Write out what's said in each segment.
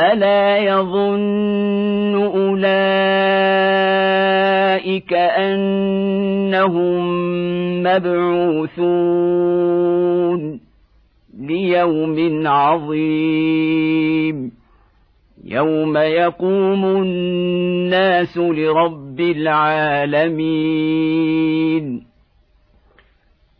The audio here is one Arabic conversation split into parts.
الا يظن اولئك انهم مبعوثون ليوم عظيم يوم يقوم الناس لرب العالمين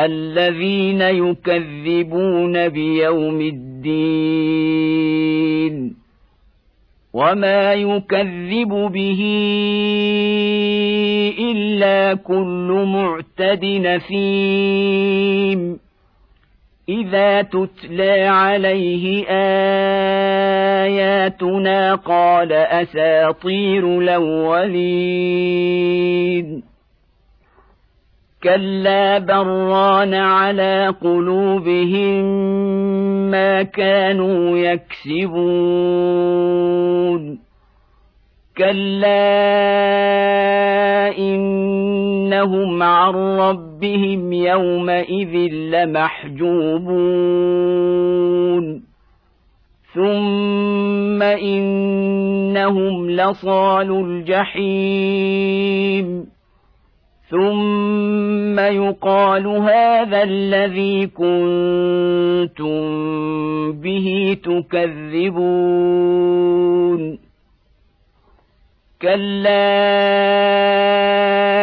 الذين يكذبون بيوم الدين وما يكذب به إلا كل معتد نثيم إذا تتلى عليه آياتنا قال أساطير الأولين. كلا بران على قلوبهم ما كانوا يكسبون كلا انهم عن ربهم يومئذ لمحجوبون ثم انهم لصال الجحيم ثم يقال هذا الذي كنتم به تكذبون كلا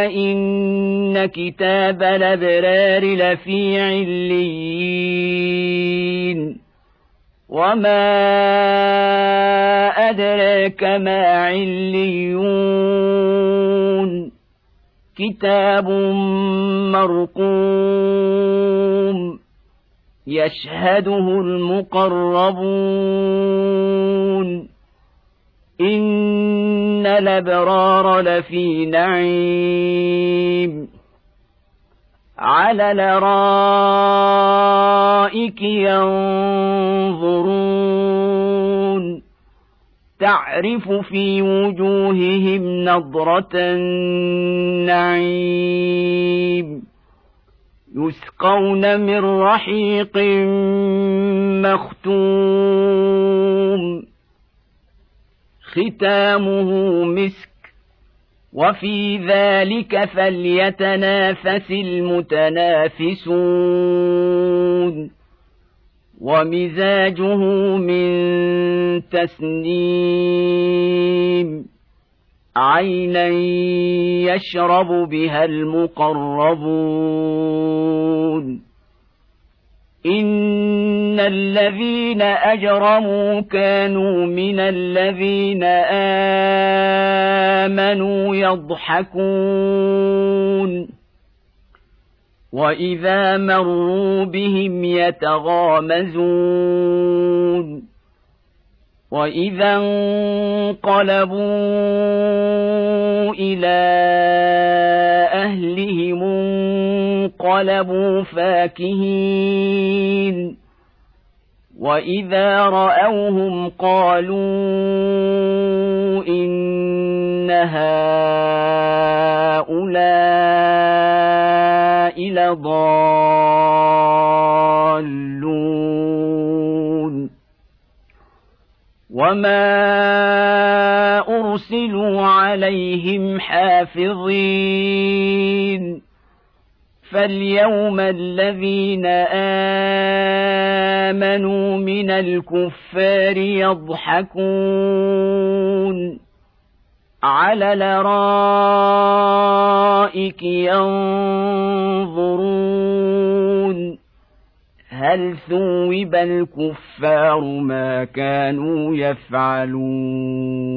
ان كتاب الابرار لفي عليين وما ادراك ما عليون كتاب مرقوم يشهده المقربون إن الأبرار لفي نعيم على الأرائك ينظرون تعرف في وجوههم نضرة النعيم. يسقون من رحيق مختوم. ختامه مسك. وفي ذلك فليتنافس المتنافسون. ومزاجه من تسنيم. عينا يشرب بها المقربون. إن الذين أجرموا كانوا من الذين آمنوا يضحكون. واذا مروا بهم يتغامزون واذا انقلبوا إلى اهلهم انقلبوا فاكهين واذا راوهم قالوا ان هؤلاء لضالون وما ارسلوا عليهم حافظين. فاليوم الذين امنوا من الكفار يضحكون. على الارائك ينظرون. هل ثوب الكفار ما كانوا يفعلون؟